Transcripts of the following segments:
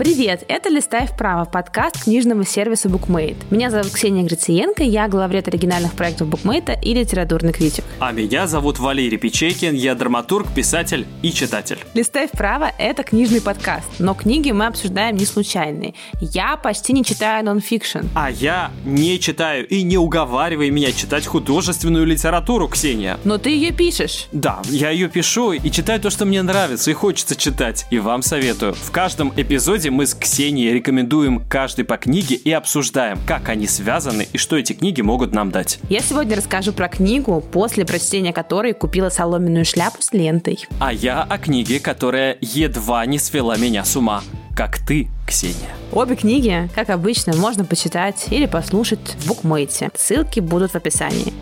Привет, это «Листай вправо», подкаст книжного сервиса BookMate. Меня зовут Ксения Грициенко, я главред оригинальных проектов BookMate и литературный критик. А меня зовут Валерий Печейкин, я драматург, писатель и читатель. «Листай вправо» — это книжный подкаст, но книги мы обсуждаем не случайные. Я почти не читаю нонфикшн. А я не читаю и не уговаривай меня читать художественную литературу, Ксения. Но ты ее пишешь. Да, я ее пишу и читаю то, что мне нравится и хочется читать. И вам советую. В каждом эпизоде мы с Ксенией рекомендуем каждый по книге и обсуждаем, как они связаны и что эти книги могут нам дать. Я сегодня расскажу про книгу, после прочтения которой купила соломенную шляпу с лентой. А я о книге, которая едва не свела меня с ума. Как ты, Ксения. Обе книги, как обычно, можно почитать или послушать в букмейте. Ссылки будут в описании.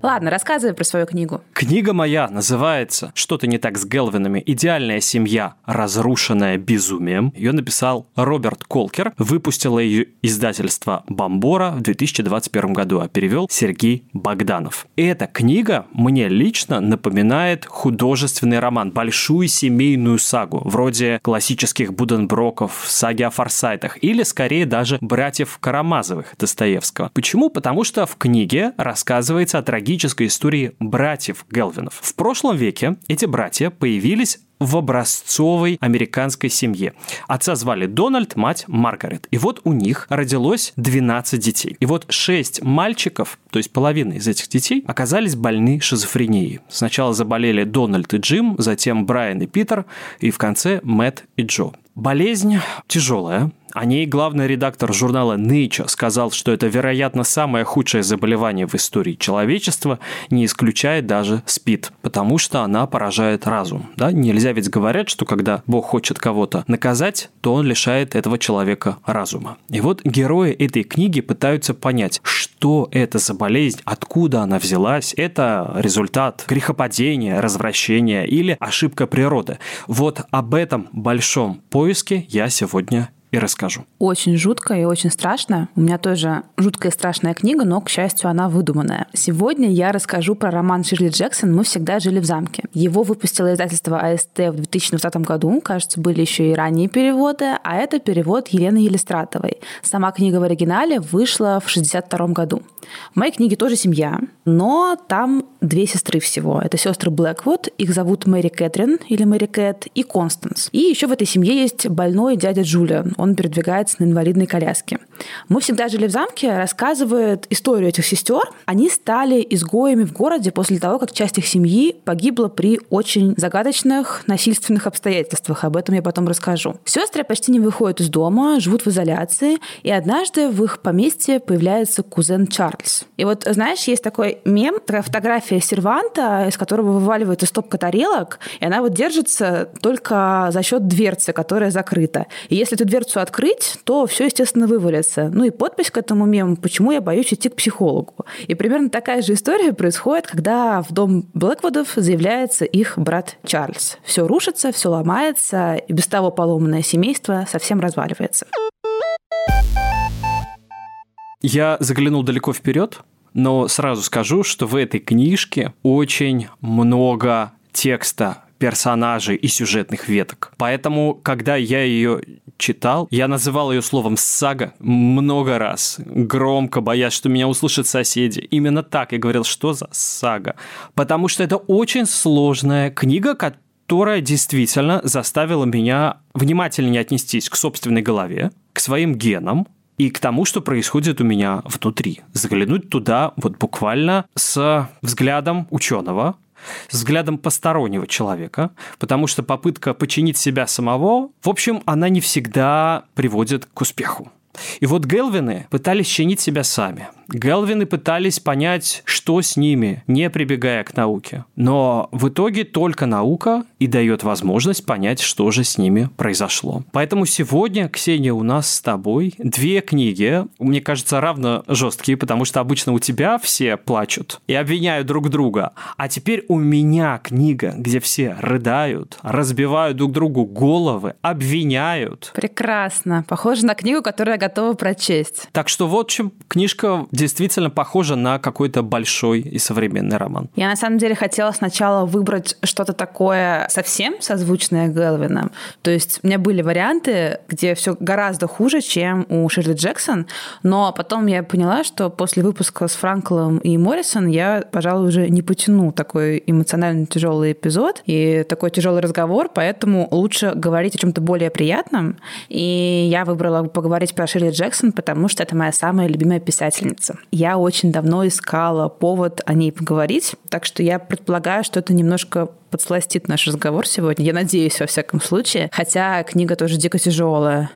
Ладно, рассказывай про свою книгу. Книга моя называется «Что-то не так с Гелвинами. Идеальная семья, разрушенная безумием». Ее написал Роберт Колкер. Выпустило ее издательство «Бомбора» в 2021 году, а перевел Сергей Богданов. Эта книга мне лично напоминает художественный роман, большую семейную сагу, вроде классических Буденброков, саги о Форсайтах или, скорее, даже братьев Карамазовых Достоевского. Почему? Потому что в книге рассказывается о трагедии трагической истории братьев Гелвинов. В прошлом веке эти братья появились в образцовой американской семье. Отца звали Дональд, мать Маргарет. И вот у них родилось 12 детей. И вот 6 мальчиков, то есть половина из этих детей, оказались больны шизофренией. Сначала заболели Дональд и Джим, затем Брайан и Питер, и в конце Мэтт и Джо. Болезнь тяжелая, о ней главный редактор журнала Nature сказал, что это, вероятно, самое худшее заболевание в истории человечества, не исключая даже СПИД, потому что она поражает разум. Да? Нельзя ведь говорят, что когда Бог хочет кого-то наказать, то он лишает этого человека разума. И вот герои этой книги пытаются понять, что это за болезнь, откуда она взялась, это результат грехопадения, развращения или ошибка природы. Вот об этом большом поиске я сегодня и расскажу. Очень жутко и очень страшно. У меня тоже жуткая и страшная книга, но, к счастью, она выдуманная. Сегодня я расскажу про роман Ширли Джексон «Мы всегда жили в замке». Его выпустило издательство АСТ в 2020 году. Кажется, были еще и ранние переводы, а это перевод Елены Елистратовой. Сама книга в оригинале вышла в 62 году. В моей книге тоже семья, но там две сестры всего. Это сестры Блэквуд, их зовут Мэри Кэтрин или Мэри Кэт и Констанс. И еще в этой семье есть больной дядя Джулиан. Он передвигается на инвалидной коляске. «Мы всегда жили в замке» рассказывает историю этих сестер. Они стали изгоями в городе после того, как часть их семьи погибла при очень загадочных насильственных обстоятельствах. Об этом я потом расскажу. Сестры почти не выходят из дома, живут в изоляции, и однажды в их поместье появляется кузен Чарльз. И вот, знаешь, есть такой мем, такая фотография серванта, из которого вываливается стопка тарелок, и она вот держится только за счет дверцы, которая закрыта. И если эту дверцу открыть, то все, естественно, вывалится. Ну и подпись к этому мему «Почему я боюсь идти к психологу?». И примерно такая же история происходит, когда в дом Блэквудов заявляется их брат Чарльз. Все рушится, все ломается, и без того поломанное семейство совсем разваливается. Я заглянул далеко вперед, но сразу скажу, что в этой книжке очень много текста персонажей и сюжетных веток. Поэтому, когда я ее читал, я называл ее словом «сага» много раз, громко, боясь, что меня услышат соседи. Именно так я говорил, что за сага. Потому что это очень сложная книга, которая действительно заставила меня внимательнее отнестись к собственной голове, к своим генам, и к тому, что происходит у меня внутри. Заглянуть туда вот буквально с взглядом ученого, взглядом постороннего человека, потому что попытка починить себя самого, в общем, она не всегда приводит к успеху. И вот Гелвины пытались чинить себя сами. Гелвины пытались понять, что с ними, не прибегая к науке. Но в итоге только наука и дает возможность понять, что же с ними произошло. Поэтому сегодня, Ксения, у нас с тобой две книги, мне кажется, равно жесткие, потому что обычно у тебя все плачут и обвиняют друг друга. А теперь у меня книга, где все рыдают, разбивают друг другу головы, обвиняют. Прекрасно. Похоже на книгу, которую я готова прочесть. Так что вот чем книжка действительно похоже на какой-то большой и современный роман. Я на самом деле хотела сначала выбрать что-то такое совсем созвучное Гелвином. То есть у меня были варианты, где все гораздо хуже, чем у Ширли Джексон, но потом я поняла, что после выпуска с Франклом и Моррисон я, пожалуй, уже не потяну такой эмоционально тяжелый эпизод и такой тяжелый разговор, поэтому лучше говорить о чем-то более приятном. И я выбрала поговорить про Ширли Джексон, потому что это моя самая любимая писательница. Я очень давно искала повод о ней поговорить, так что я предполагаю, что это немножко подсластит наш разговор сегодня. Я надеюсь, во всяком случае. Хотя книга тоже дико тяжелая.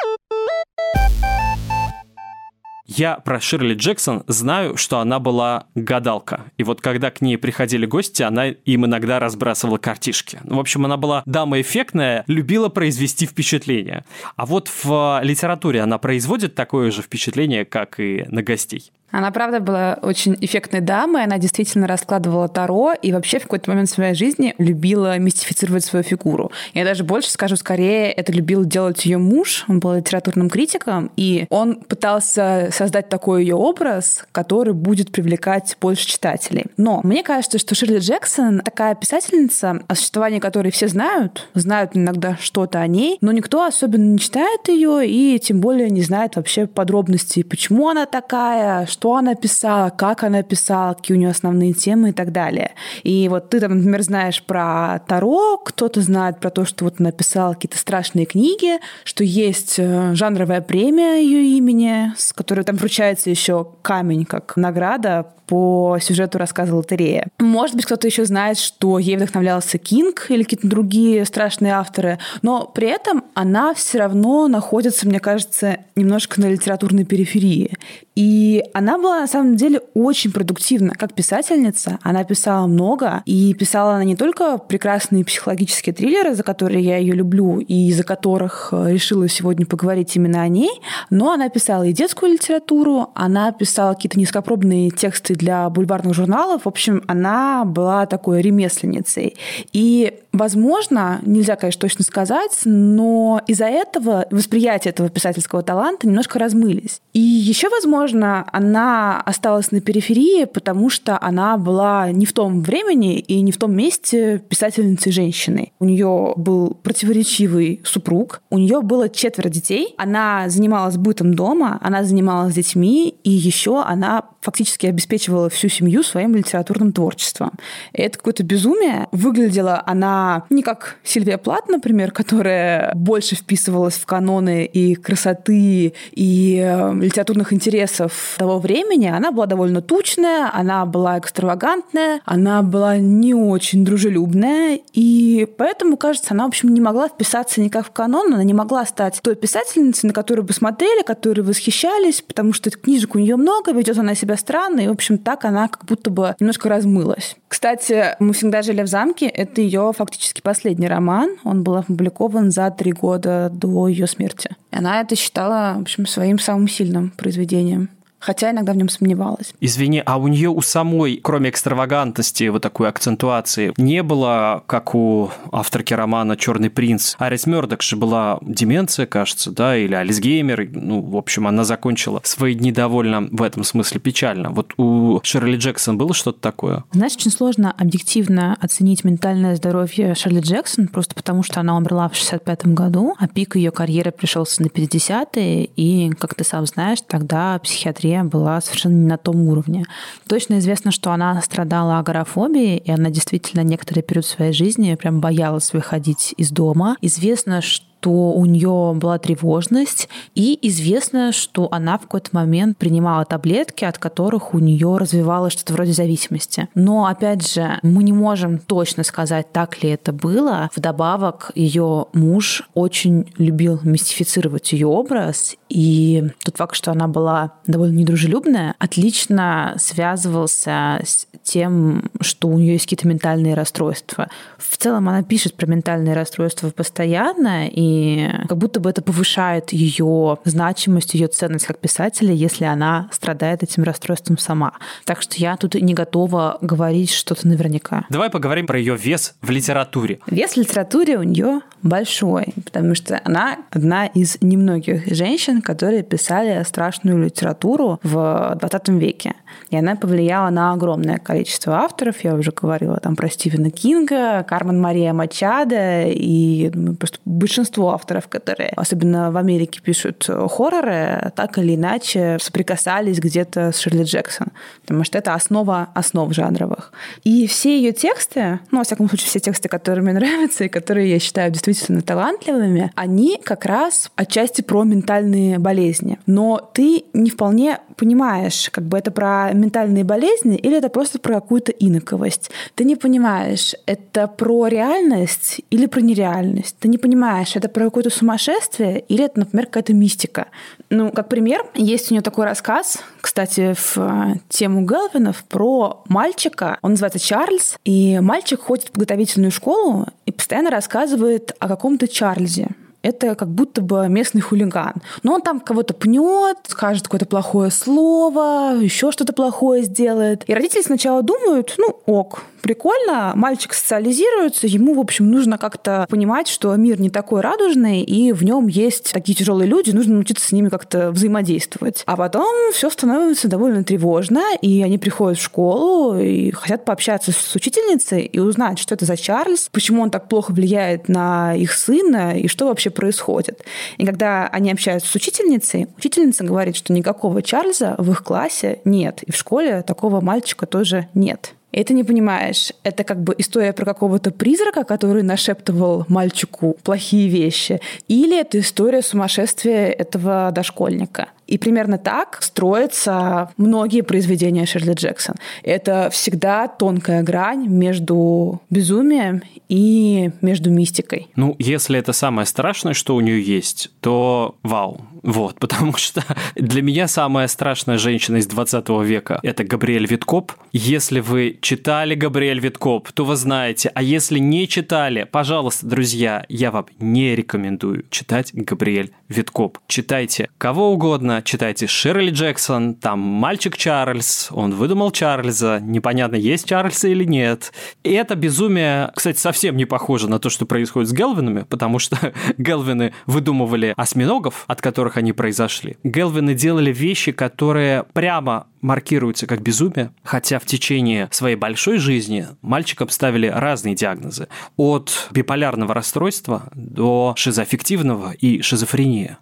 Я про Ширли Джексон знаю, что она была гадалка. И вот когда к ней приходили гости, она им иногда разбрасывала картишки. В общем, она была дама эффектная, любила произвести впечатление. А вот в литературе она производит такое же впечатление, как и на гостей. Она, правда, была очень эффектной дамой, она действительно раскладывала Таро и вообще в какой-то момент в своей жизни любила мистифицировать свою фигуру. Я даже больше скажу, скорее это любил делать ее муж, он был литературным критиком, и он пытался создать такой ее образ, который будет привлекать больше читателей. Но мне кажется, что Ширли Джексон такая писательница, о существовании которой все знают, знают иногда что-то о ней, но никто особенно не читает ее и тем более не знает вообще подробностей, почему она такая, что она писала, как она писала, какие у нее основные темы и так далее. И вот ты там, например, знаешь про Таро, кто-то знает про то, что вот она писала какие-то страшные книги, что есть э, жанровая премия ее имени, с которой там вручается еще камень как награда по сюжету рассказа «Лотерея». Может быть, кто-то еще знает, что ей вдохновлялся Кинг или какие-то другие страшные авторы, но при этом она все равно находится, мне кажется, немножко на литературной периферии. И она была на самом деле очень продуктивна как писательница. Она писала много, и писала она не только прекрасные психологические триллеры, за которые я ее люблю, и из-за которых э, решила сегодня поговорить именно о ней, но она писала и детскую литературу, она писала какие-то низкопробные тексты для бульварных журналов. В общем, она была такой ремесленницей. И, возможно, нельзя, конечно, точно сказать, но из-за этого восприятие этого писательского таланта немножко размылись. И еще, возможно, она осталась на периферии, потому что она была не в том времени и не в том месте писательницей женщиной. У нее был противоречивый супруг, у нее было четверо детей, она занималась бытом дома, она занималась детьми, и еще она фактически обеспечивала всю семью своим литературным творчеством. И это какое-то безумие. Выглядела она не как Сильвия Плат, например, которая больше вписывалась в каноны и красоты, и э, литературных интересов того времени. Она была довольно тучная, она была экстравагантная, она была не очень дружелюбная, и поэтому, кажется, она, в общем, не могла вписаться никак в канон, она не могла стать той писательницей, на которую бы смотрели, которые восхищались, потому что книжек у нее много, ведет она себя странно, и, в общем, так она как будто бы немножко размылась. Кстати, «Мы всегда жили в замке» — это ее фактически последний роман. Он был опубликован за три года до ее смерти. И она это считала, в общем, своим самым сильным произведением хотя иногда в нем сомневалась. Извини, а у нее у самой, кроме экстравагантности, вот такой акцентуации, не было, как у авторки романа «Черный принц». Арис Мёрдок же была деменция, кажется, да, или Альцгеймер. Ну, в общем, она закончила свои дни довольно в этом смысле печально. Вот у Шерли Джексон было что-то такое? Знаешь, очень сложно объективно оценить ментальное здоровье Шерли Джексон, просто потому что она умерла в 65 году, а пик ее карьеры пришелся на 50-е, и, как ты сам знаешь, тогда психиатрия была совершенно не на том уровне. Точно известно, что она страдала агорафобией, и она действительно некоторый период своей жизни прям боялась выходить из дома. Известно, что что у нее была тревожность, и известно, что она в какой-то момент принимала таблетки, от которых у нее развивалось что-то вроде зависимости. Но, опять же, мы не можем точно сказать, так ли это было. Вдобавок, ее муж очень любил мистифицировать ее образ, и тот факт, что она была довольно недружелюбная, отлично связывался с тем, что у нее есть какие-то ментальные расстройства. В целом она пишет про ментальные расстройства постоянно, и как будто бы это повышает ее значимость, ее ценность как писателя, если она страдает этим расстройством сама. Так что я тут не готова говорить что-то наверняка. Давай поговорим про ее вес в литературе. Вес в литературе у нее большой, потому что она одна из немногих женщин, которые писали страшную литературу в 20 веке. И она повлияла на огромное количество авторов. Я уже говорила там про Стивена Кинга, Кармен Мария Мачада и ну, просто большинство авторов, которые особенно в Америке пишут хорроры, так или иначе соприкасались где-то с Ширли Джексон, потому что это основа основ жанровых. И все ее тексты, ну, во всяком случае, все тексты, которые мне нравятся и которые я считаю действительно талантливыми, они как раз отчасти про ментальные болезни. Но ты не вполне понимаешь, как бы это про ментальные болезни или это просто про какую-то инаковость. Ты не понимаешь, это про реальность или про нереальность. Ты не понимаешь, это про какое-то сумасшествие или это, например, какая-то мистика. Ну, как пример, есть у нее такой рассказ, кстати, в э, тему Гелвинов про мальчика. Он называется Чарльз, и мальчик ходит в подготовительную школу и постоянно рассказывает о каком-то Чарльзе это как будто бы местный хулиган. Но он там кого-то пнет, скажет какое-то плохое слово, еще что-то плохое сделает. И родители сначала думают, ну ок, прикольно, мальчик социализируется, ему, в общем, нужно как-то понимать, что мир не такой радужный, и в нем есть такие тяжелые люди, нужно научиться с ними как-то взаимодействовать. А потом все становится довольно тревожно, и они приходят в школу и хотят пообщаться с учительницей и узнать, что это за Чарльз, почему он так плохо влияет на их сына, и что вообще происходит. И когда они общаются с учительницей, учительница говорит, что никакого Чарльза в их классе нет, и в школе такого мальчика тоже нет. И ты не понимаешь, это как бы история про какого-то призрака, который нашептывал мальчику плохие вещи, или это история сумасшествия этого дошкольника. И примерно так строятся многие произведения Шерли Джексон. Это всегда тонкая грань между безумием и между мистикой. Ну, если это самое страшное, что у нее есть, то вау. Вот, потому что для меня самая страшная женщина из 20 века – это Габриэль Виткоп. Если вы читали Габриэль Виткоп, то вы знаете. А если не читали, пожалуйста, друзья, я вам не рекомендую читать Габриэль Виткоп. Читайте кого угодно, читайте Ширли Джексон, там мальчик Чарльз, он выдумал Чарльза, непонятно, есть Чарльз или нет. И это безумие, кстати, совсем не похоже на то, что происходит с Гелвинами, потому что Гелвины выдумывали осьминогов, от которых они произошли. Гелвины делали вещи, которые прямо маркируются как безумие, хотя в течение своей большой жизни мальчикам ставили разные диагнозы. От биполярного расстройства до шизоаффективного и шизофрении.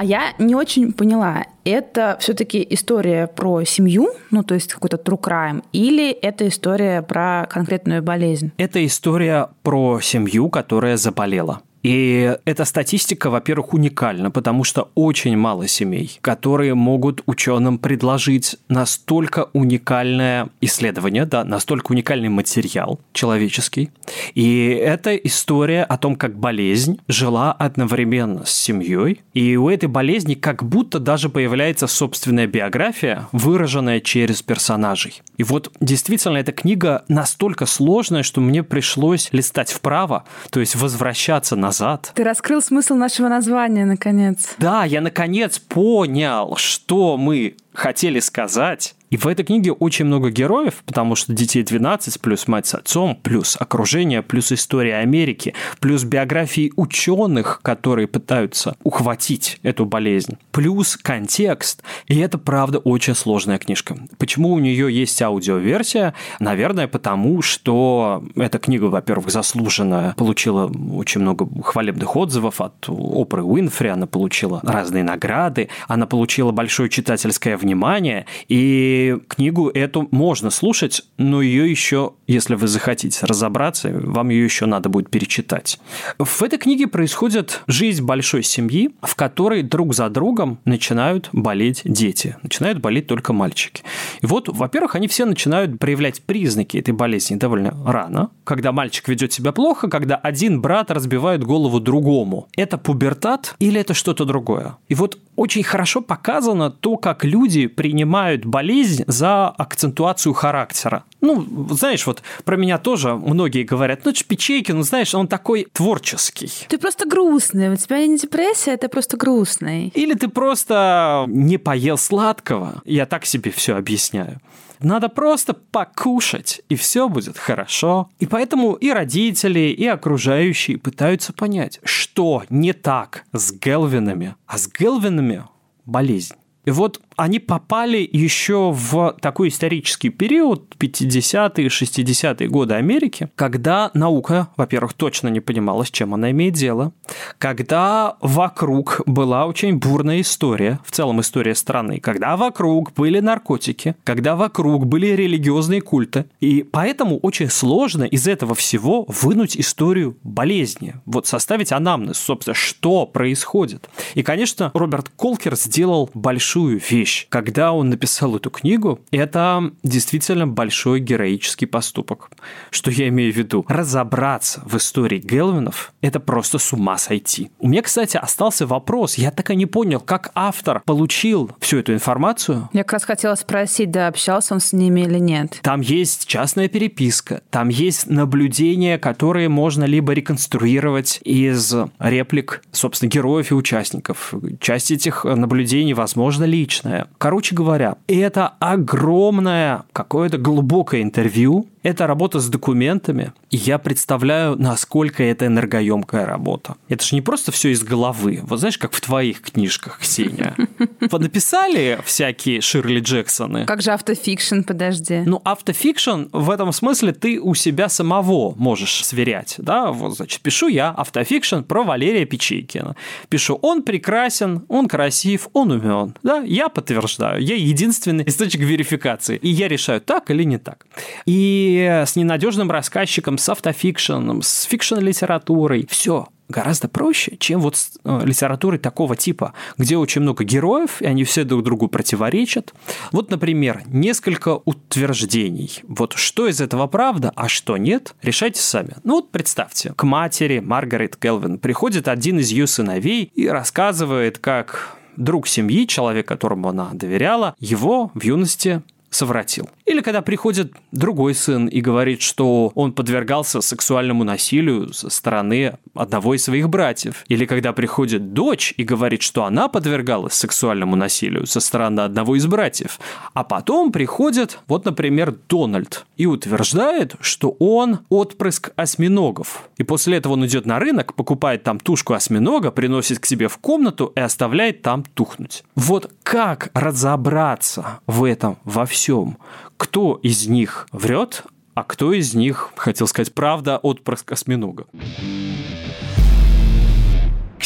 А я не очень поняла, это все-таки история про семью, ну то есть какой-то true crime, или это история про конкретную болезнь? Это история про семью, которая заболела. И эта статистика, во-первых, уникальна, потому что очень мало семей, которые могут ученым предложить настолько уникальное исследование, да, настолько уникальный материал человеческий. И это история о том, как болезнь жила одновременно с семьей, и у этой болезни как будто даже появляется собственная биография, выраженная через персонажей. И вот действительно эта книга настолько сложная, что мне пришлось листать вправо, то есть возвращаться на назад. Ты раскрыл смысл нашего названия, наконец. Да, я наконец понял, что мы хотели сказать и в этой книге очень много героев, потому что детей 12, плюс мать с отцом, плюс окружение, плюс история Америки, плюс биографии ученых, которые пытаются ухватить эту болезнь, плюс контекст. И это, правда, очень сложная книжка. Почему у нее есть аудиоверсия? Наверное, потому что эта книга, во-первых, заслуженно получила очень много хвалебных отзывов от Опры Уинфри, она получила разные награды, она получила большое читательское внимание, и книгу эту можно слушать, но ее еще, если вы захотите разобраться, вам ее еще надо будет перечитать. В этой книге происходит жизнь большой семьи, в которой друг за другом начинают болеть дети. Начинают болеть только мальчики. И вот, во-первых, они все начинают проявлять признаки этой болезни довольно рано, когда мальчик ведет себя плохо, когда один брат разбивает голову другому. Это пубертат или это что-то другое? И вот очень хорошо показано то, как люди принимают болезнь за акцентуацию характера. Ну, знаешь, вот про меня тоже многие говорят, ну, Печейкин, ну, знаешь, он такой творческий. Ты просто грустный, у тебя не депрессия, ты просто грустный. Или ты просто не поел сладкого. Я так себе все объясняю. Надо просто покушать, и все будет хорошо. И поэтому и родители, и окружающие пытаются понять, что не так с Гелвинами. А с Гелвинами болезнь. И вот они попали еще в такой исторический период, 50-е, 60-е годы Америки, когда наука, во-первых, точно не понимала, с чем она имеет дело, когда вокруг была очень бурная история, в целом история страны, когда вокруг были наркотики, когда вокруг были религиозные культы, и поэтому очень сложно из этого всего вынуть историю болезни, вот составить анамнез, собственно, что происходит. И, конечно, Роберт Колкер сделал большую вещь, вещь. Когда он написал эту книгу, это действительно большой героический поступок. Что я имею в виду? Разобраться в истории Гелвинов – это просто с ума сойти. У меня, кстати, остался вопрос. Я так и не понял, как автор получил всю эту информацию. Я как раз хотела спросить, да, общался он с ними или нет. Там есть частная переписка, там есть наблюдения, которые можно либо реконструировать из реплик, собственно, героев и участников. Часть этих наблюдений, возможно, личная. Короче говоря, это огромное какое-то глубокое интервью, это работа с документами, и я представляю, насколько это энергоемкая работа. Это же не просто все из головы. Вот знаешь, как в твоих книжках, Ксения. Написали всякие Ширли Джексоны. Как же автофикшн, подожди. Ну, автофикшн в этом смысле ты у себя самого можешь сверять. Да, вот, значит, пишу я автофикшн про Валерия Печейкина. Пишу, он прекрасен, он красив, он умен. Да, я подтверждаю. Я единственный источник верификации. И я решаю, так или не так. И с ненадежным рассказчиком, с автофикшеном, с фикшн-литературой. Все гораздо проще, чем вот с э, литературой такого типа, где очень много героев, и они все друг другу противоречат. Вот, например, несколько утверждений. Вот что из этого правда, а что нет, решайте сами. Ну вот представьте, к матери Маргарет Келвин приходит один из ее сыновей и рассказывает, как друг семьи, человек, которому она доверяла, его в юности совратил. Или когда приходит другой сын и говорит, что он подвергался сексуальному насилию со стороны одного из своих братьев. Или когда приходит дочь и говорит, что она подвергалась сексуальному насилию со стороны одного из братьев. А потом приходит, вот, например, Дональд и утверждает, что он отпрыск осьминогов. И после этого он идет на рынок, покупает там тушку осьминога, приносит к себе в комнату и оставляет там тухнуть. Вот как разобраться в этом во всем? кто из них врет, а кто из них, хотел сказать, правда, отпрыск осьминога.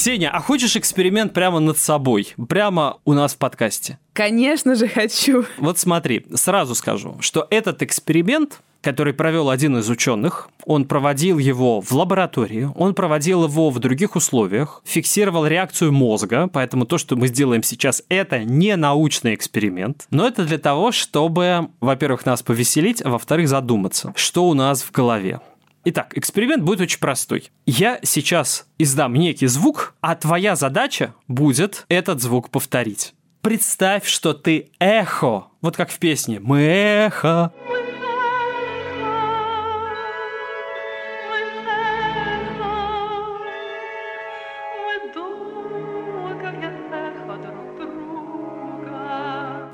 Ксения, а хочешь эксперимент прямо над собой? Прямо у нас в подкасте? Конечно же хочу. Вот смотри, сразу скажу, что этот эксперимент который провел один из ученых. Он проводил его в лаборатории, он проводил его в других условиях, фиксировал реакцию мозга, поэтому то, что мы сделаем сейчас, это не научный эксперимент, но это для того, чтобы, во-первых, нас повеселить, а во-вторых, задуматься, что у нас в голове. Итак, эксперимент будет очень простой. Я сейчас издам некий звук, а твоя задача будет этот звук повторить. Представь, что ты эхо, вот как в песне «Мы эхо».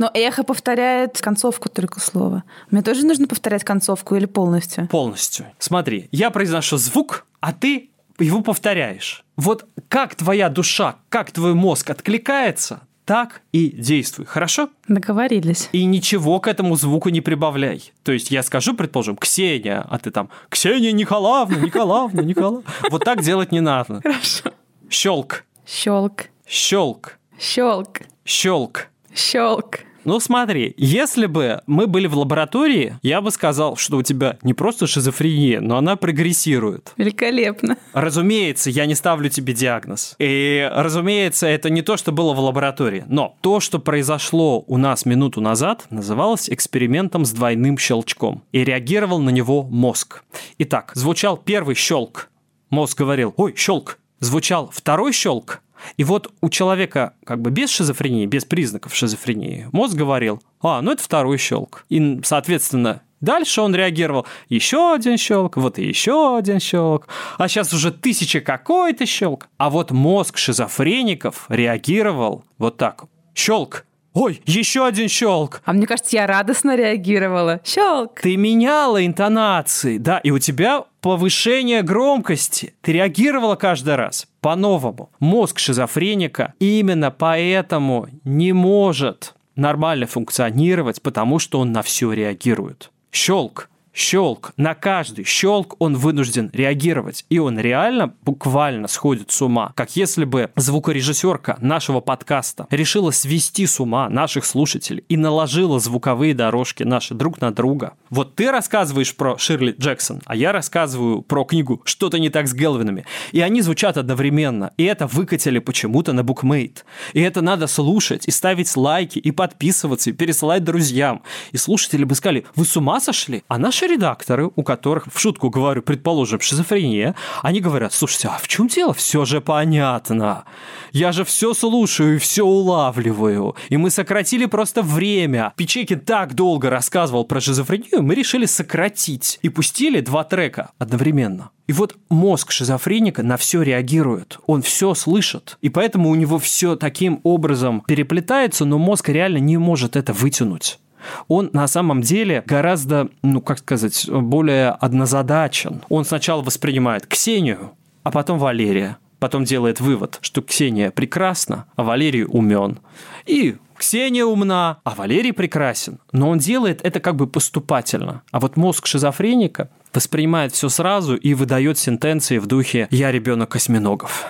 Но эхо повторяет концовку только слова. Мне тоже нужно повторять концовку или полностью? Полностью. Смотри, я произношу звук, а ты его повторяешь. Вот как твоя душа, как твой мозг откликается, так и действуй, хорошо? Договорились. И ничего к этому звуку не прибавляй. То есть я скажу, предположим, Ксения, а ты там Ксения Николаевна, Николаевна, Николаевна. Вот так делать не надо. Хорошо. Щелк. Щелк. Щелк. Щелк. Щелк. Щелк. Ну смотри, если бы мы были в лаборатории, я бы сказал, что у тебя не просто шизофрения, но она прогрессирует. Великолепно. Разумеется, я не ставлю тебе диагноз. И, разумеется, это не то, что было в лаборатории. Но то, что произошло у нас минуту назад, называлось экспериментом с двойным щелчком. И реагировал на него мозг. Итак, звучал первый щелк. Мозг говорил, ой, щелк. Звучал второй щелк. И вот у человека как бы без шизофрении, без признаков шизофрении, мозг говорил, а, ну это второй щелк. И, соответственно, Дальше он реагировал, еще один щелк, вот и еще один щелк, а сейчас уже тысяча какой-то щелк. А вот мозг шизофреников реагировал вот так. Щелк, Ой, еще один щелк. А мне кажется, я радостно реагировала. Щелк. Ты меняла интонации, да, и у тебя повышение громкости. Ты реагировала каждый раз по-новому. Мозг шизофреника именно поэтому не может нормально функционировать, потому что он на все реагирует. Щелк щелк, на каждый щелк он вынужден реагировать. И он реально буквально сходит с ума. Как если бы звукорежиссерка нашего подкаста решила свести с ума наших слушателей и наложила звуковые дорожки наши друг на друга. Вот ты рассказываешь про Ширли Джексон, а я рассказываю про книгу «Что-то не так с Гелвинами». И они звучат одновременно. И это выкатили почему-то на букмейт. И это надо слушать, и ставить лайки, и подписываться, и пересылать друзьям. И слушатели бы сказали, вы с ума сошли? А наши редакторы, у которых, в шутку говорю, предположим, шизофрения, они говорят, слушайте, а в чем дело? Все же понятно. Я же все слушаю и все улавливаю. И мы сократили просто время. Печекин так долго рассказывал про шизофрению, мы решили сократить. И пустили два трека одновременно. И вот мозг шизофреника на все реагирует, он все слышит, и поэтому у него все таким образом переплетается, но мозг реально не может это вытянуть он на самом деле гораздо, ну, как сказать, более однозадачен. Он сначала воспринимает Ксению, а потом Валерия. Потом делает вывод, что Ксения прекрасна, а Валерий умен. И Ксения умна, а Валерий прекрасен. Но он делает это как бы поступательно. А вот мозг шизофреника воспринимает все сразу и выдает сентенции в духе «я ребенок осьминогов».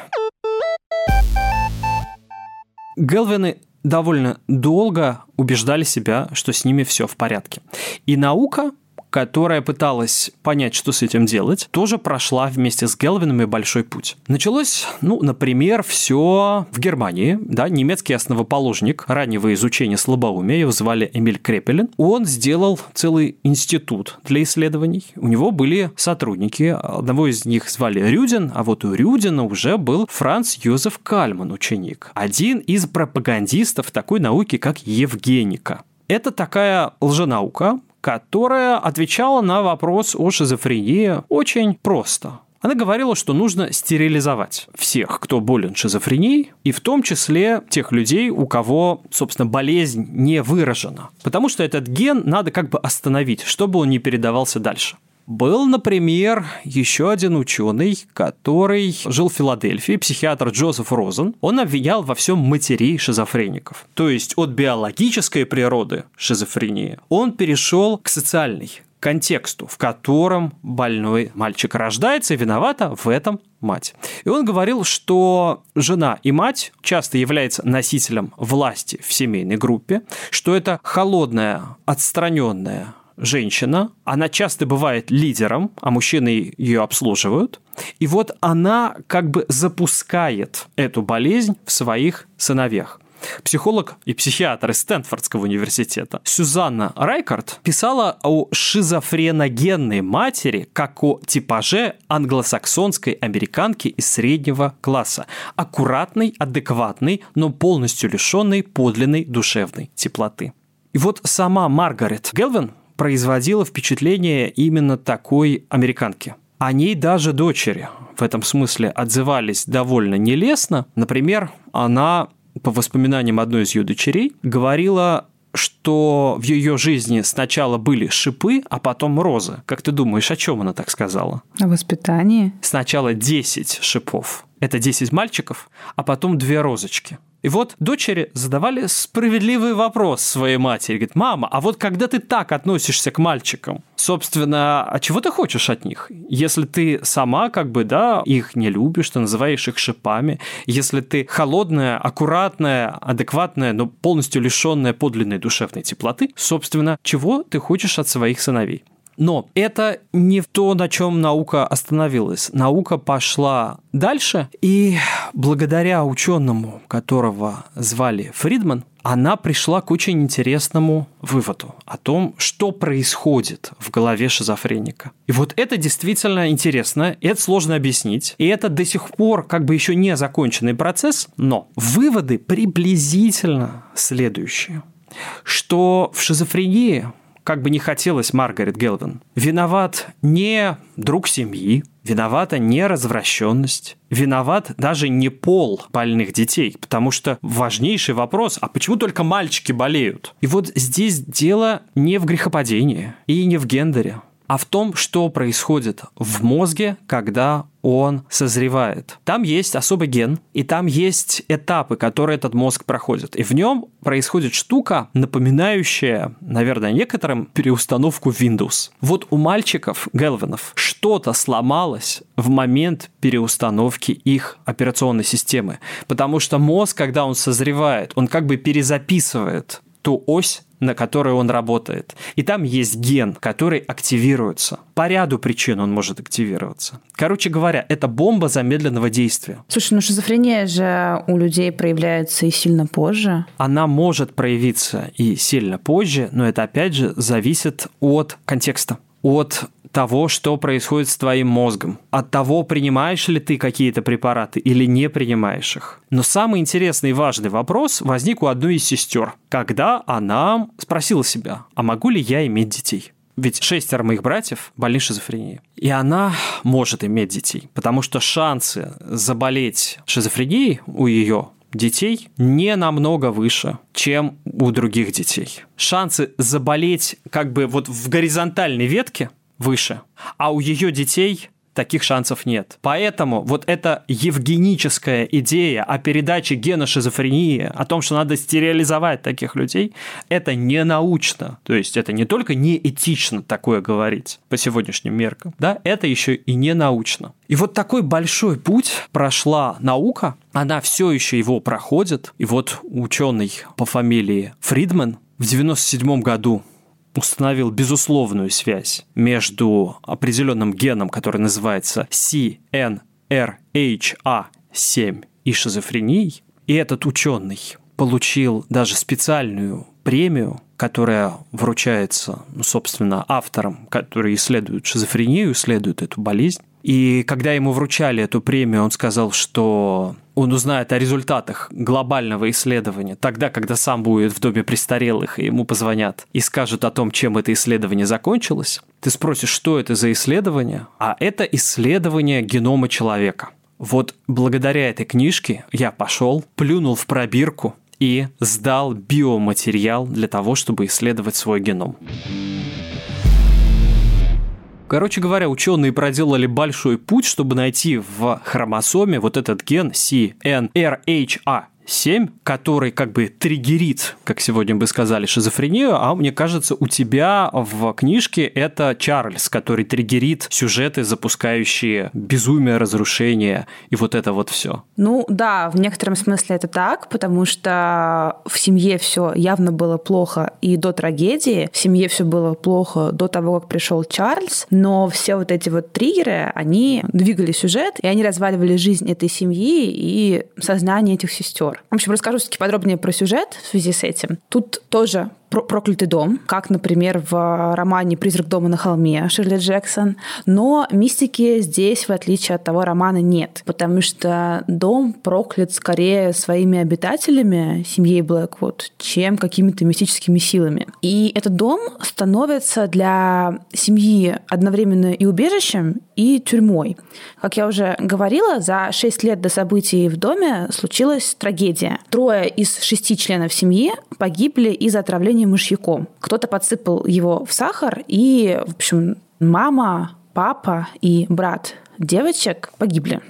Гелвины довольно долго убеждали себя, что с ними все в порядке. И наука которая пыталась понять, что с этим делать, тоже прошла вместе с Гелвином и большой путь. Началось, ну, например, все в Германии, да, немецкий основоположник раннего изучения слабоумия, его звали Эмиль Крепелин, он сделал целый институт для исследований. У него были сотрудники, одного из них звали Рюдин, а вот у Рюдина уже был Франц Йозеф Кальман, ученик. Один из пропагандистов такой науки, как Евгеника. Это такая лженаука, которая отвечала на вопрос о шизофрении очень просто. Она говорила, что нужно стерилизовать всех, кто болен шизофренией, и в том числе тех людей, у кого, собственно, болезнь не выражена. Потому что этот ген надо как бы остановить, чтобы он не передавался дальше. Был, например, еще один ученый, который жил в Филадельфии, психиатр Джозеф Розен. Он обвинял во всем матерей шизофреников. То есть от биологической природы шизофрении он перешел к социальной, контексту, в котором больной мальчик рождается, и виновата в этом мать. И он говорил, что жена и мать часто являются носителем власти в семейной группе, что это холодная, отстраненная женщина, она часто бывает лидером, а мужчины ее обслуживают. И вот она как бы запускает эту болезнь в своих сыновьях. Психолог и психиатр из Стэнфордского университета Сюзанна Райкард писала о шизофреногенной матери как о типаже англосаксонской американки из среднего класса. Аккуратной, адекватной, но полностью лишенной подлинной душевной теплоты. И вот сама Маргарет Гелвин производила впечатление именно такой американки. О ней даже дочери в этом смысле отзывались довольно нелестно. Например, она, по воспоминаниям одной из ее дочерей, говорила что в ее жизни сначала были шипы, а потом розы. Как ты думаешь, о чем она так сказала? О воспитании. Сначала 10 шипов. Это 10 мальчиков, а потом две розочки. И вот дочери задавали справедливый вопрос своей матери. Говорит, мама, а вот когда ты так относишься к мальчикам, собственно, а чего ты хочешь от них? Если ты сама как бы, да, их не любишь, ты называешь их шипами, если ты холодная, аккуратная, адекватная, но полностью лишенная подлинной душевной теплоты, собственно, чего ты хочешь от своих сыновей? Но это не то, на чем наука остановилась. Наука пошла дальше, и благодаря ученому, которого звали Фридман, она пришла к очень интересному выводу о том, что происходит в голове шизофреника. И вот это действительно интересно, это сложно объяснить, и это до сих пор как бы еще не законченный процесс, но выводы приблизительно следующие что в шизофрении как бы не хотелось Маргарет Гелвин. Виноват не друг семьи, виновата не развращенность, виноват даже не пол больных детей, потому что важнейший вопрос, а почему только мальчики болеют? И вот здесь дело не в грехопадении и не в гендере а в том, что происходит в мозге, когда он созревает. Там есть особый ген, и там есть этапы, которые этот мозг проходит. И в нем происходит штука, напоминающая, наверное, некоторым переустановку Windows. Вот у мальчиков, Гелвинов, что-то сломалось в момент переустановки их операционной системы. Потому что мозг, когда он созревает, он как бы перезаписывает ту ось, на которой он работает. И там есть ген, который активируется. По ряду причин он может активироваться. Короче говоря, это бомба замедленного действия. Слушай, ну шизофрения же у людей проявляется и сильно позже. Она может проявиться и сильно позже, но это опять же зависит от контекста от того, что происходит с твоим мозгом, от того, принимаешь ли ты какие-то препараты или не принимаешь их. Но самый интересный и важный вопрос возник у одной из сестер, когда она спросила себя, а могу ли я иметь детей? Ведь шестеро моих братьев больны шизофренией. И она может иметь детей, потому что шансы заболеть шизофренией у ее детей не намного выше, чем у других детей. Шансы заболеть как бы вот в горизонтальной ветке выше, а у ее детей таких шансов нет. Поэтому вот эта евгеническая идея о передаче гена шизофрении, о том, что надо стерилизовать таких людей, это не научно. То есть это не только не этично такое говорить по сегодняшним меркам, да, это еще и не научно. И вот такой большой путь прошла наука, она все еще его проходит. И вот ученый по фамилии Фридман в 97 году установил безусловную связь между определенным геном, который называется CNRHA7 и шизофренией, и этот ученый получил даже специальную премию, которая вручается, ну, собственно, авторам, которые исследуют шизофрению, исследуют эту болезнь. И когда ему вручали эту премию, он сказал, что он узнает о результатах глобального исследования тогда, когда сам будет в доме престарелых, и ему позвонят и скажут о том, чем это исследование закончилось. Ты спросишь, что это за исследование? А это исследование генома человека. Вот благодаря этой книжке я пошел, плюнул в пробирку и сдал биоматериал для того, чтобы исследовать свой геном. Короче говоря, ученые проделали большой путь, чтобы найти в хромосоме вот этот ген CNRHA, 7, который как бы триггерит, как сегодня бы сказали, шизофрению, а мне кажется, у тебя в книжке это Чарльз, который триггерит сюжеты, запускающие безумие, разрушение и вот это вот все. Ну да, в некотором смысле это так, потому что в семье все явно было плохо и до трагедии, в семье все было плохо до того, как пришел Чарльз, но все вот эти вот триггеры, они двигали сюжет, и они разваливали жизнь этой семьи и сознание этих сестер. В общем, расскажу все-таки подробнее про сюжет в связи с этим. Тут тоже проклятый дом, как, например, в романе «Призрак дома на холме» Ширли Джексон. Но мистики здесь, в отличие от того романа, нет, потому что дом проклят скорее своими обитателями, семьей Блэквуд, чем какими-то мистическими силами. И этот дом становится для семьи одновременно и убежищем, и тюрьмой. Как я уже говорила, за шесть лет до событий в доме случилась трагедия. Трое из шести членов семьи погибли из-за отравления отравление мышьяком. Кто-то подсыпал его в сахар, и, в общем, мама, папа и брат девочек погибли.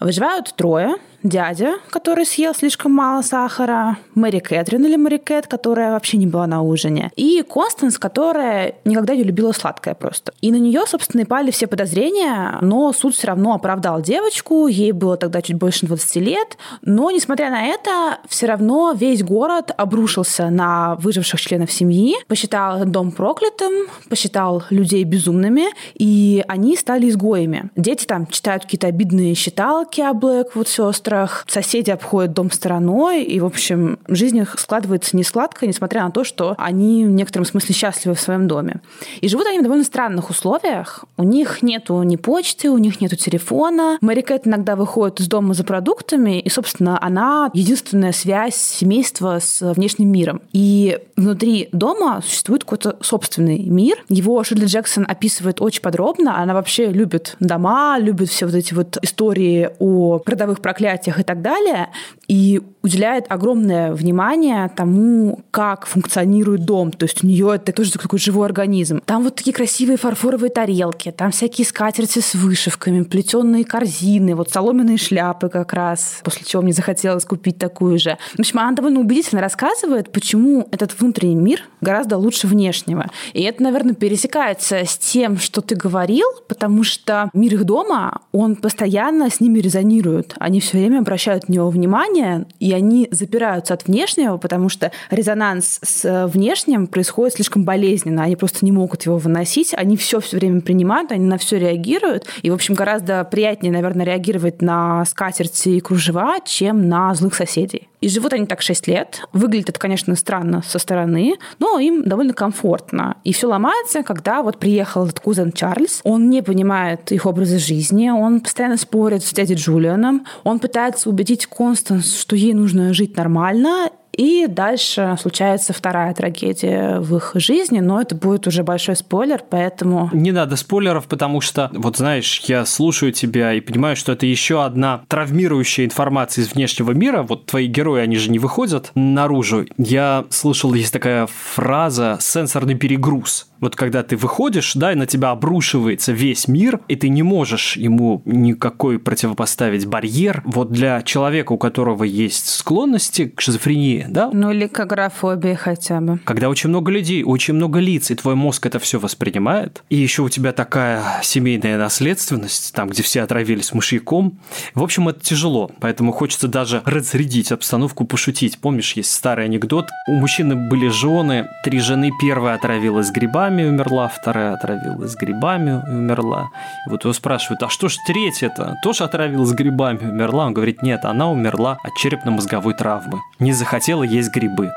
Выживают трое – дядя, который съел слишком мало сахара, Мэри Кэтрин или Мэри Кэт, которая вообще не была на ужине, и Констанс, которая никогда не любила сладкое просто. И на нее, собственно, и пали все подозрения, но суд все равно оправдал девочку, ей было тогда чуть больше 20 лет, но, несмотря на это, все равно весь город обрушился на выживших членов семьи, посчитал дом проклятым, посчитал людей безумными, и они стали изгоями. Дети там читают какие-то обидные счета слыхалки о Блэквуд сестрах. Соседи обходят дом стороной, и, в общем, жизнь их складывается не сладко, несмотря на то, что они в некотором смысле счастливы в своем доме. И живут они в довольно странных условиях. У них нету ни почты, у них нету телефона. Мэри Кэт иногда выходит из дома за продуктами, и, собственно, она единственная связь семейства с внешним миром. И внутри дома существует какой-то собственный мир. Его Ширли Джексон описывает очень подробно. Она вообще любит дома, любит все вот эти вот истории о родовых проклятиях и так далее. И уделяет огромное внимание тому, как функционирует дом. То есть у нее это тоже такой живой организм. Там вот такие красивые фарфоровые тарелки, там всякие скатерти с вышивками, плетеные корзины, вот соломенные шляпы как раз, после чего мне захотелось купить такую же. В общем, она довольно убедительно рассказывает, почему этот внутренний мир гораздо лучше внешнего. И это, наверное, пересекается с тем, что ты говорил, потому что мир их дома, он постоянно с ними резонирует. Они все время обращают на него внимание, и они запираются от внешнего, потому что резонанс с внешним происходит слишком болезненно. Они просто не могут его выносить. Они все все время принимают, они на все реагируют. И, в общем, гораздо приятнее, наверное, реагировать на скатерти и кружева, чем на злых соседей. И живут они так 6 лет. Выглядит это, конечно, странно со стороны, но им довольно комфортно. И все ломается, когда вот приехал этот кузен Чарльз. Он не понимает их образа жизни, он постоянно спорит с дядей Джулианом, он пытается убедить Констанс, что ей нужно жить нормально, и дальше случается вторая трагедия в их жизни, но это будет уже большой спойлер, поэтому... Не надо спойлеров, потому что, вот знаешь, я слушаю тебя и понимаю, что это еще одна травмирующая информация из внешнего мира. Вот твои герои, они же не выходят наружу. Я слышал, есть такая фраза «сенсорный перегруз» вот когда ты выходишь, да, и на тебя обрушивается весь мир, и ты не можешь ему никакой противопоставить барьер, вот для человека, у которого есть склонности к шизофрении, да? Ну или к агорафобии хотя бы. Когда очень много людей, очень много лиц, и твой мозг это все воспринимает, и еще у тебя такая семейная наследственность, там, где все отравились мышьяком, в общем, это тяжело, поэтому хочется даже разрядить обстановку, пошутить. Помнишь, есть старый анекдот, у мужчины были жены, три жены, первая отравилась грибами, грибами умерла, вторая отравилась грибами и умерла. И вот его спрашивают, а что ж третья-то? Тоже отравилась грибами и умерла? Он говорит, нет, она умерла от черепно-мозговой травмы. Не захотела есть грибы.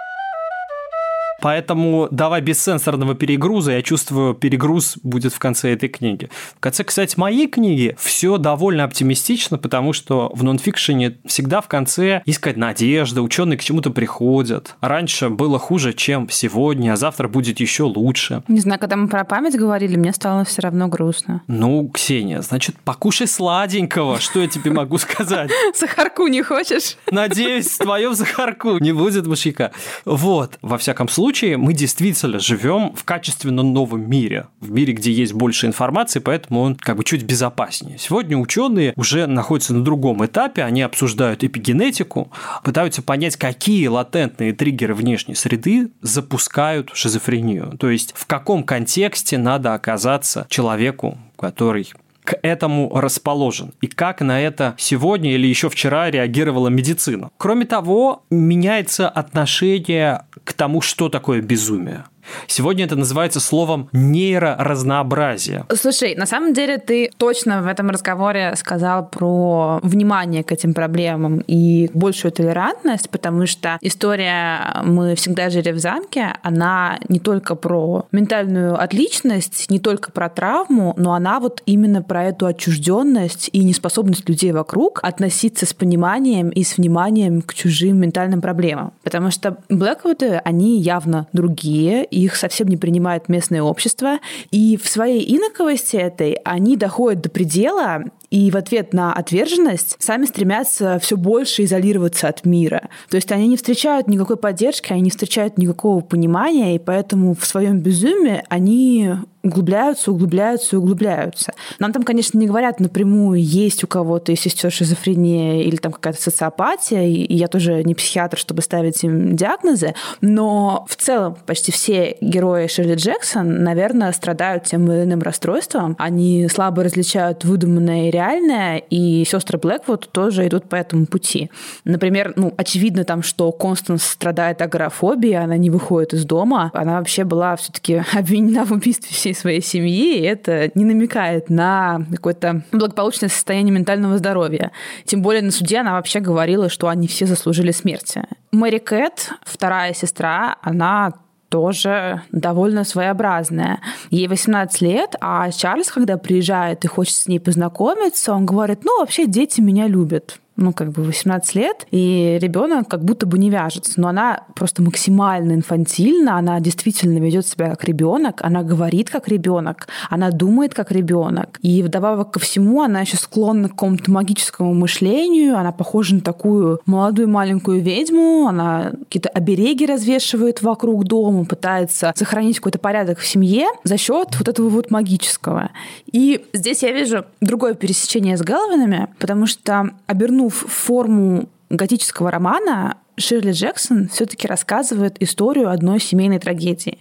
Поэтому давай без сенсорного перегруза. Я чувствую, перегруз будет в конце этой книги. В конце, кстати, моей книги все довольно оптимистично, потому что в нонфикшене всегда в конце есть какая-то надежда, ученые к чему-то приходят. Раньше было хуже, чем сегодня, а завтра будет еще лучше. Не знаю, когда мы про память говорили, мне стало все равно грустно. Ну, Ксения, значит, покушай сладенького. Что я тебе могу сказать? Сахарку не хочешь? Надеюсь, в твоем сахарку не будет мышьяка. Вот, во всяком случае, случае мы действительно живем в качественно новом мире, в мире, где есть больше информации, поэтому он как бы чуть безопаснее. Сегодня ученые уже находятся на другом этапе, они обсуждают эпигенетику, пытаются понять, какие латентные триггеры внешней среды запускают шизофрению. То есть в каком контексте надо оказаться человеку, который к этому расположен и как на это сегодня или еще вчера реагировала медицина. Кроме того, меняется отношение к тому, что такое безумие. Сегодня это называется словом нейроразнообразие. Слушай, на самом деле ты точно в этом разговоре сказал про внимание к этим проблемам и большую толерантность, потому что история «Мы всегда жили в замке», она не только про ментальную отличность, не только про травму, но она вот именно про эту отчужденность и неспособность людей вокруг относиться с пониманием и с вниманием к чужим ментальным проблемам. Потому что Блэквуды, они явно другие, их совсем не принимает местное общество. И в своей инаковости этой они доходят до предела и в ответ на отверженность сами стремятся все больше изолироваться от мира. То есть они не встречают никакой поддержки, они не встречают никакого понимания, и поэтому в своем безумии они углубляются, углубляются, углубляются. Нам там, конечно, не говорят напрямую, есть у кого-то из сестер шизофрения или там какая-то социопатия, и я тоже не психиатр, чтобы ставить им диагнозы, но в целом почти все герои Шерли Джексон, наверное, страдают тем или иным расстройством. Они слабо различают выдуманное и реальное, реальное, и сестры Блэквуд тоже идут по этому пути. Например, ну, очевидно там, что Констанс страдает агорафобией, она не выходит из дома. Она вообще была все-таки обвинена в убийстве всей своей семьи, и это не намекает на какое-то благополучное состояние ментального здоровья. Тем более на суде она вообще говорила, что они все заслужили смерти. Мэри Кэт, вторая сестра, она тоже довольно своеобразная. Ей 18 лет, а Чарльз, когда приезжает и хочет с ней познакомиться, он говорит, ну, вообще дети меня любят ну, как бы 18 лет, и ребенок как будто бы не вяжется. Но она просто максимально инфантильна, она действительно ведет себя как ребенок, она говорит как ребенок, она думает как ребенок. И вдобавок ко всему, она еще склонна к какому-то магическому мышлению, она похожа на такую молодую маленькую ведьму, она какие-то обереги развешивает вокруг дома, пытается сохранить какой-то порядок в семье за счет вот этого вот магического. И здесь я вижу другое пересечение с Галвинами, потому что обернув вернув форму готического романа, Ширли Джексон все-таки рассказывает историю одной семейной трагедии.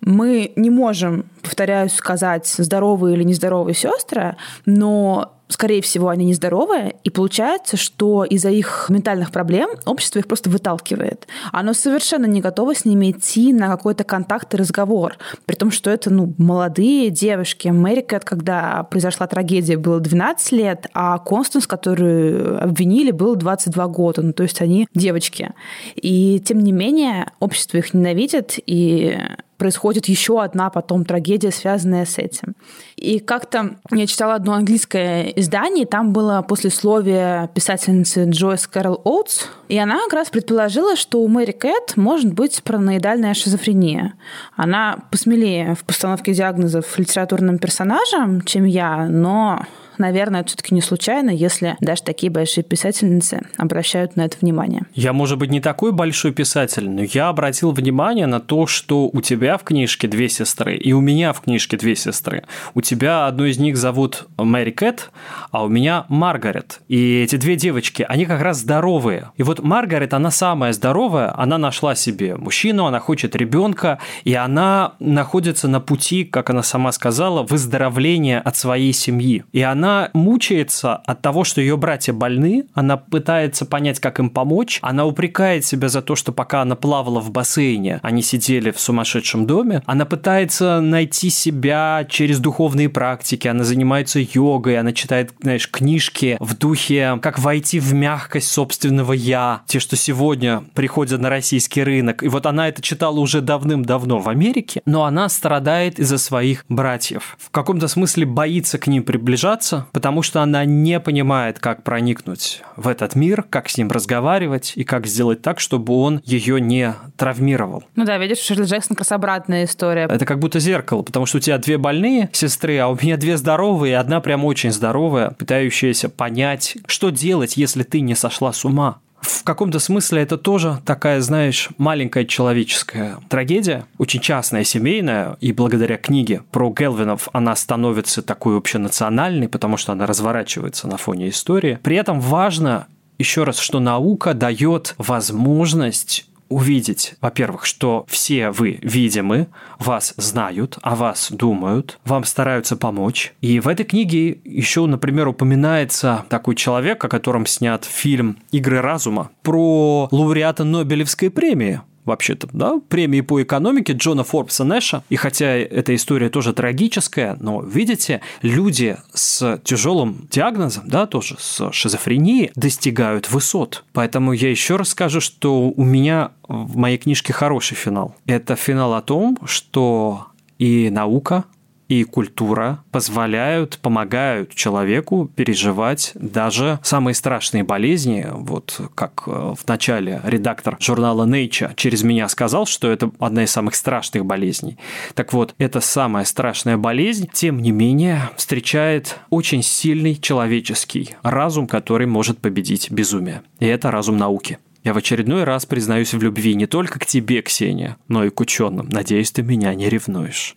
Мы не можем, повторяюсь, сказать, здоровые или нездоровые сестры, но скорее всего, они нездоровые, и получается, что из-за их ментальных проблем общество их просто выталкивает. Оно совершенно не готово с ними идти на какой-то контакт и разговор, при том, что это ну, молодые девушки. Мэри Кэт, когда произошла трагедия, было 12 лет, а Констанс, которую обвинили, было 22 года. Ну, то есть они девочки. И тем не менее, общество их ненавидит, и происходит еще одна потом трагедия, связанная с этим. И как-то я читала одно английское издание, там было послесловие писательницы Джойс Кэрол Оутс, и она как раз предположила, что у Мэри Кэт может быть параноидальная шизофрения. Она посмелее в постановке диагнозов литературным персонажам, чем я, но наверное, это все-таки не случайно, если даже такие большие писательницы обращают на это внимание. Я, может быть, не такой большой писатель, но я обратил внимание на то, что у тебя в книжке две сестры, и у меня в книжке две сестры. У тебя одну из них зовут Мэри Кэт, а у меня Маргарет. И эти две девочки, они как раз здоровые. И вот Маргарет, она самая здоровая, она нашла себе мужчину, она хочет ребенка, и она находится на пути, как она сама сказала, выздоровления от своей семьи. И она она мучается от того, что ее братья больны, она пытается понять, как им помочь, она упрекает себя за то, что пока она плавала в бассейне, они сидели в сумасшедшем доме, она пытается найти себя через духовные практики, она занимается йогой, она читает, знаешь, книжки в духе, как войти в мягкость собственного «я», те, что сегодня приходят на российский рынок. И вот она это читала уже давным-давно в Америке, но она страдает из-за своих братьев. В каком-то смысле боится к ним приближаться, боится, потому что она не понимает, как проникнуть в этот мир, как с ним разговаривать и как сделать так, чтобы он ее не травмировал. Ну да, видишь, Шерли Джексон как раз обратная история. Это как будто зеркало, потому что у тебя две больные сестры, а у меня две здоровые, и одна прям очень здоровая, пытающаяся понять, что делать, если ты не сошла с ума в каком-то смысле это тоже такая, знаешь, маленькая человеческая трагедия, очень частная, семейная, и благодаря книге про Гелвинов она становится такой общенациональной, потому что она разворачивается на фоне истории. При этом важно еще раз, что наука дает возможность увидеть, во-первых, что все вы видимы, вас знают, о вас думают, вам стараются помочь. И в этой книге еще, например, упоминается такой человек, о котором снят фильм «Игры разума» про лауреата Нобелевской премии вообще-то, да, премии по экономике Джона Форбса Нэша. И хотя эта история тоже трагическая, но, видите, люди с тяжелым диагнозом, да, тоже с шизофренией, достигают высот. Поэтому я еще раз скажу, что у меня в моей книжке хороший финал. Это финал о том, что и наука, и культура позволяют, помогают человеку переживать даже самые страшные болезни. Вот как э, в начале редактор журнала Nature через меня сказал, что это одна из самых страшных болезней. Так вот, эта самая страшная болезнь, тем не менее, встречает очень сильный человеческий разум, который может победить безумие. И это разум науки. Я в очередной раз признаюсь в любви не только к тебе, Ксения, но и к ученым. Надеюсь, ты меня не ревнуешь.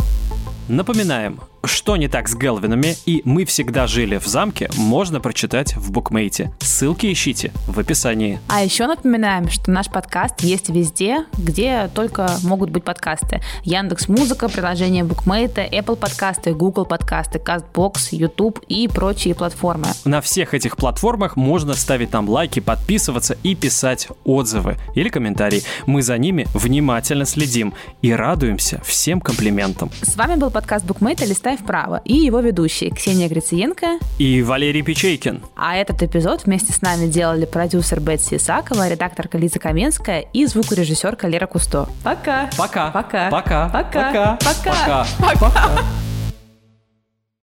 Напоминаем, что не так с Гелвинами и мы всегда жили в замке, можно прочитать в букмейте. Ссылки ищите в описании. А еще напоминаем, что наш подкаст есть везде, где только могут быть подкасты. Яндекс Музыка, приложение букмейта, Apple подкасты, Google подкасты, CastBox, YouTube и прочие платформы. На всех этих платформах можно ставить нам лайки, подписываться и писать отзывы или комментарии. Мы за ними внимательно следим и радуемся всем комплиментам. С вами был подкаст Букмейта «Листай вправо» и его ведущие Ксения Грициенко и Валерий Печейкин. А этот эпизод вместе с нами делали продюсер Бетси Исакова, редакторка Лиза Каменская и звукорежиссерка Лера Кусто. Пока. Пока. Пока. Пока. Пока. Пока. Пока. Пока. Пока.